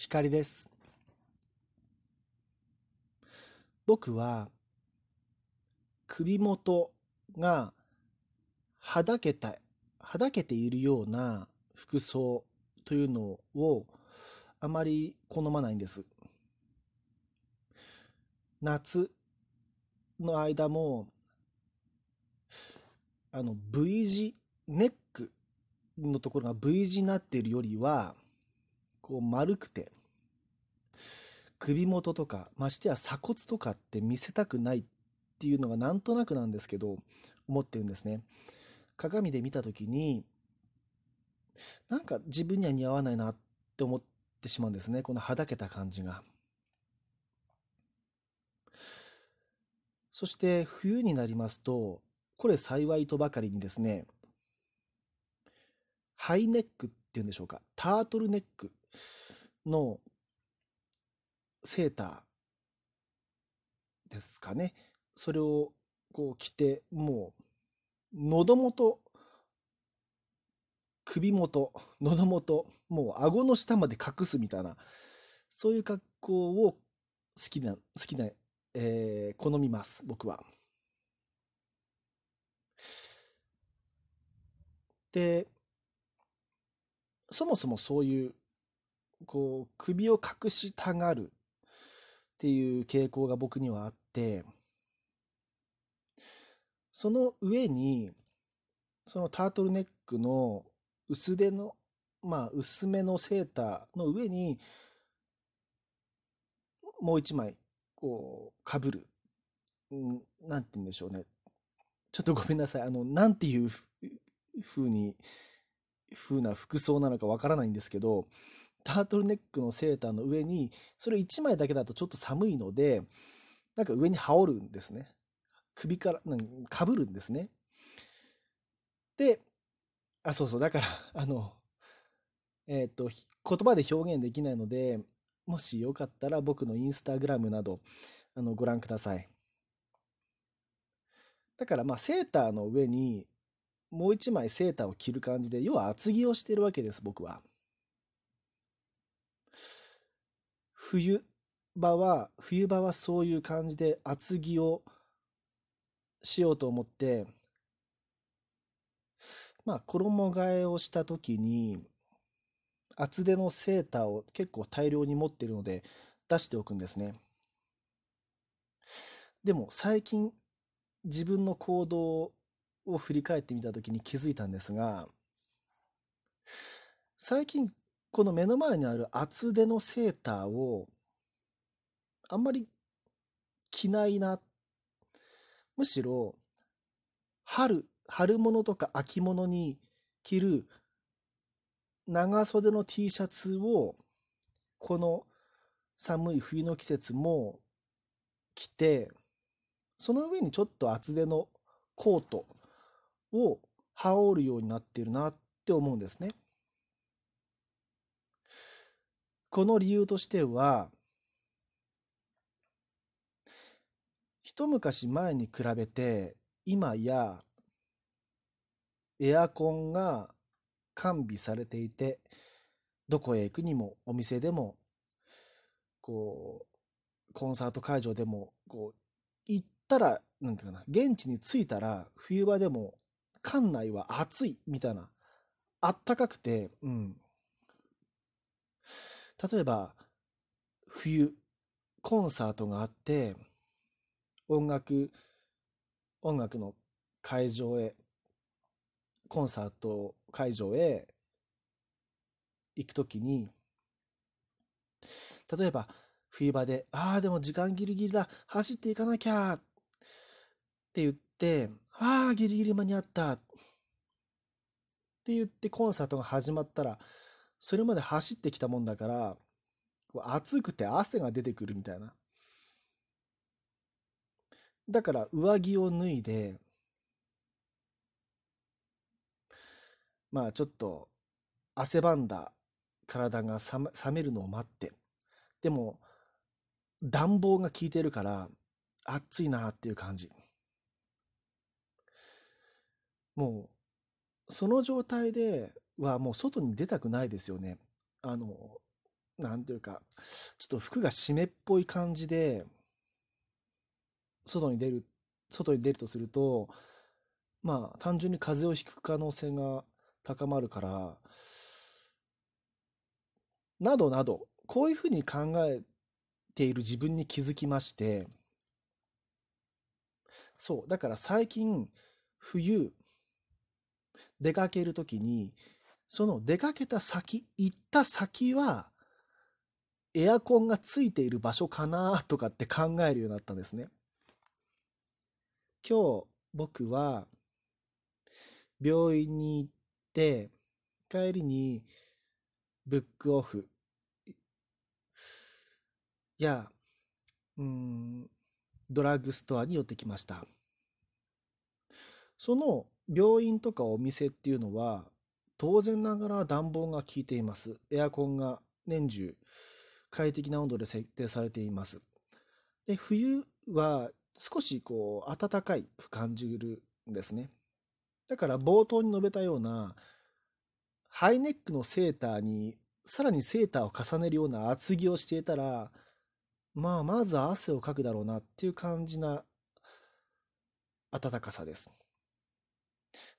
光です。僕は首元がはだけた、はだけているような服装というのをあまり好まないんです。夏の間もあの V 字ネックのところが V 字になっているよりはこう丸くて首元とかましてや鎖骨とかって見せたくないっていうのがなんとなくなんですけど思ってるんですね。鏡で見た時になんか自分には似合わないなって思ってしまうんですね。このはだけた感じが。そして冬になりますとこれ幸いとばかりにですねハイネックっていうんでしょうか。タートルネックのセーターですかね。それをこう着て、もう、喉元、首元、喉元、もう顎の下まで隠すみたいな、そういう格好を好きな、好きな、えー、好みます、僕は。で、そもそもそういうこう、首を隠したがるっていう傾向が僕にはあって、その上に、そのタートルネックの薄手の、まあ、薄めのセーターの上に、もう一枚、こう、かぶる。んなんて言うんでしょうね。ちょっとごめんなさい。あの、なんていうふうに、風な服装なのかわからないんですけど、タートルネックのセーターの上に、それ1枚だけだとちょっと寒いので、なんか上に羽織るんですね。首から、かぶるんですね。で、あ、そうそう、だから、あの、えっ、ー、と、言葉で表現できないので、もしよかったら僕のインスタグラムなど、あの、ご覧ください。だから、まあ、セーターの上に、もう一枚セーターを着る感じで、要は厚着をしてるわけです、僕は。冬場は、冬場はそういう感じで厚着をしようと思って、まあ、衣替えをした時に、厚手のセーターを結構大量に持っているので出しておくんですね。でも最近自分の行動を振り返ってみた時に気づいたんですが、最近この目の前にある厚手のセーターを、あんまり着ないな。むしろ、春、春物とか秋物に着る長袖の T シャツを、この寒い冬の季節も着て、その上にちょっと厚手のコートを羽織るようになっているなって思うんですね。この理由としては、一昔前に比べて、今やエアコンが完備されていて、どこへ行くにもお店でも、こう、コンサート会場でも、こう、行ったら、なんていうかな、現地に着いたら、冬場でも、館内は暑い、みたいな、あったかくて、うん、例えば、冬、コンサートがあって、音楽、音楽の会場へ、コンサート会場へ行くときに、例えば、冬場で、ああ、でも時間ギリギリだ、走っていかなきゃって言って、ああ、ギリギリ間に合ったって言ってコンサートが始まったら、それまで走ってきたもんだから、暑くて汗が出てくるみたいな。だから上着を脱いで、まあちょっと汗ばんだ体が冷めるのを待って、でも暖房が効いてるから暑いなっていう感じ。もうその状態ではもう外に出たくないですよね。あの、なんていうか、ちょっと服が湿っぽい感じで、外に出る、外に出るとすると、まあ、単純に風邪をひく可能性が高まるから、などなど、こういうふうに考えている自分に気づきまして、そう、だから最近、冬、出かけるときに、その出かけた先、行った先は、エアコンがついている場所かなとかって考えるようになったんですね。今日、僕は、病院に行って、帰りに、ブックオフや、うん、ドラッグストアに寄ってきました。その病院とかお店っていうのは、当然ながら暖房が効いています。エアコンが年中快適な温度で設定されています。で、冬は少しこう暖かいく感じるんですね。だから冒頭に述べたようなハイネックのセーターにさらにセーターを重ねるような厚着をしていたらまあ、まず汗をかくだろうなっていう感じな暖かさです。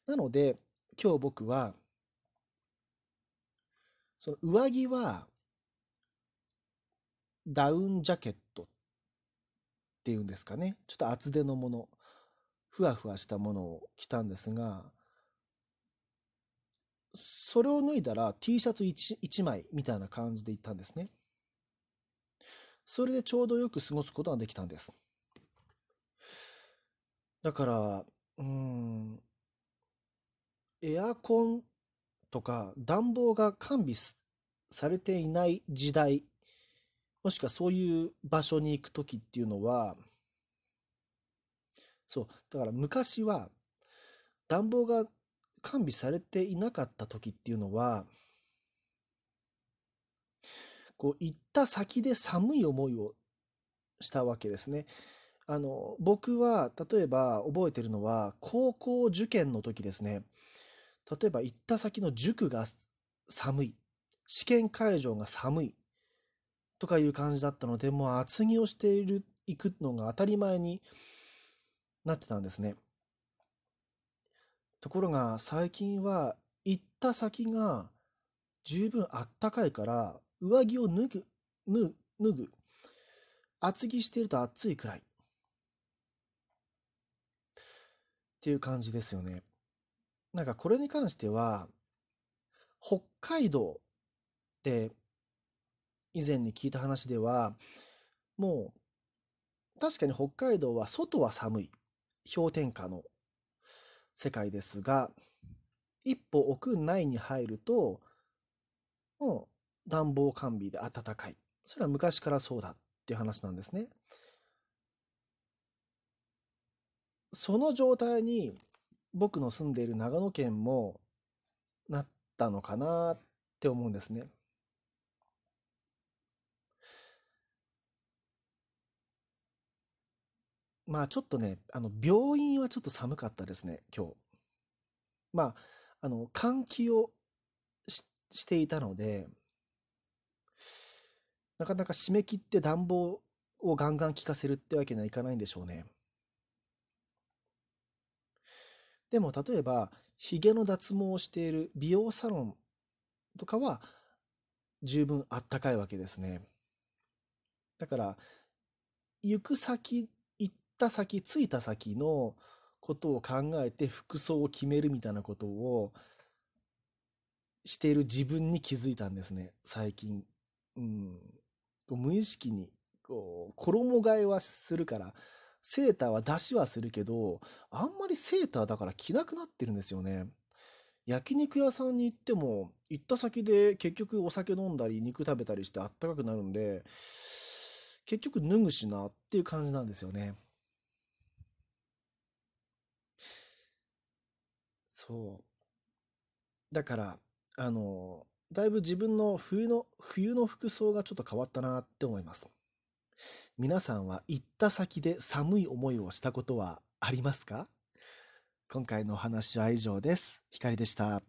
なので、今日僕は、その上着は、ダウンジャケットっていうんですかね。ちょっと厚手のもの、ふわふわしたものを着たんですが、それを脱いだら T シャツ 1, 1枚みたいな感じで行ったんですね。それでちょうどよく過ごすことができたんです。だから、うん、エアコンとか暖房が完備されていない時代、もしくはそういう場所に行くときっていうのは、そう、だから昔は暖房が完備されていなかった時っていうのは、こう行った先で寒い思いをしたわけですね。あの僕は例えば覚えてるのは高校受験の時ですね例えば行った先の塾が寒い試験会場が寒いとかいう感じだったのでもう厚着をしている行くのが当たり前になってたんですねところが最近は行った先が十分あったかいから上着を脱ぐ、脱ぐ、脱ぐ。厚着していると暑いくらい。っていう感じですよね。なんかこれに関しては、北海道って以前に聞いた話では、もう確かに北海道は外は寒い。氷点下の世界ですが、一歩屋内に入ると、もう暖房完備で暖かい。それは昔からそうだっていう話なんですね。その状態に僕の住んでいる長野県もなったのかなって思うんですね。まあちょっとね、あの病院はちょっと寒かったですね、今日。まあ、あの換気をしていたので、なかなか締め切って暖房をガンガン効かせるってわけにはいかないんでしょうね。でも例えば、髭の脱毛をしている美容サロンとかは十分あったかいわけですね。だから、行く先、行った先、着いた先のことを考えて服装を決めるみたいなことをしている自分に気づいたんですね、最近。うん。無意識にこう衣替えはするからセーターは出しはするけどあんまりセーターだから着なくなってるんですよね。焼肉屋さんに行っても行った先で結局お酒飲んだり肉食べたりしてあったかくなるんで結局脱ぐしなっていう感じなんですよね。そう。だからあのだいぶ自分の冬の、冬の服装がちょっと変わったなって思います。皆さんは行った先で寒い思いをしたことはありますか？今回のお話は以上です。ひかりでした。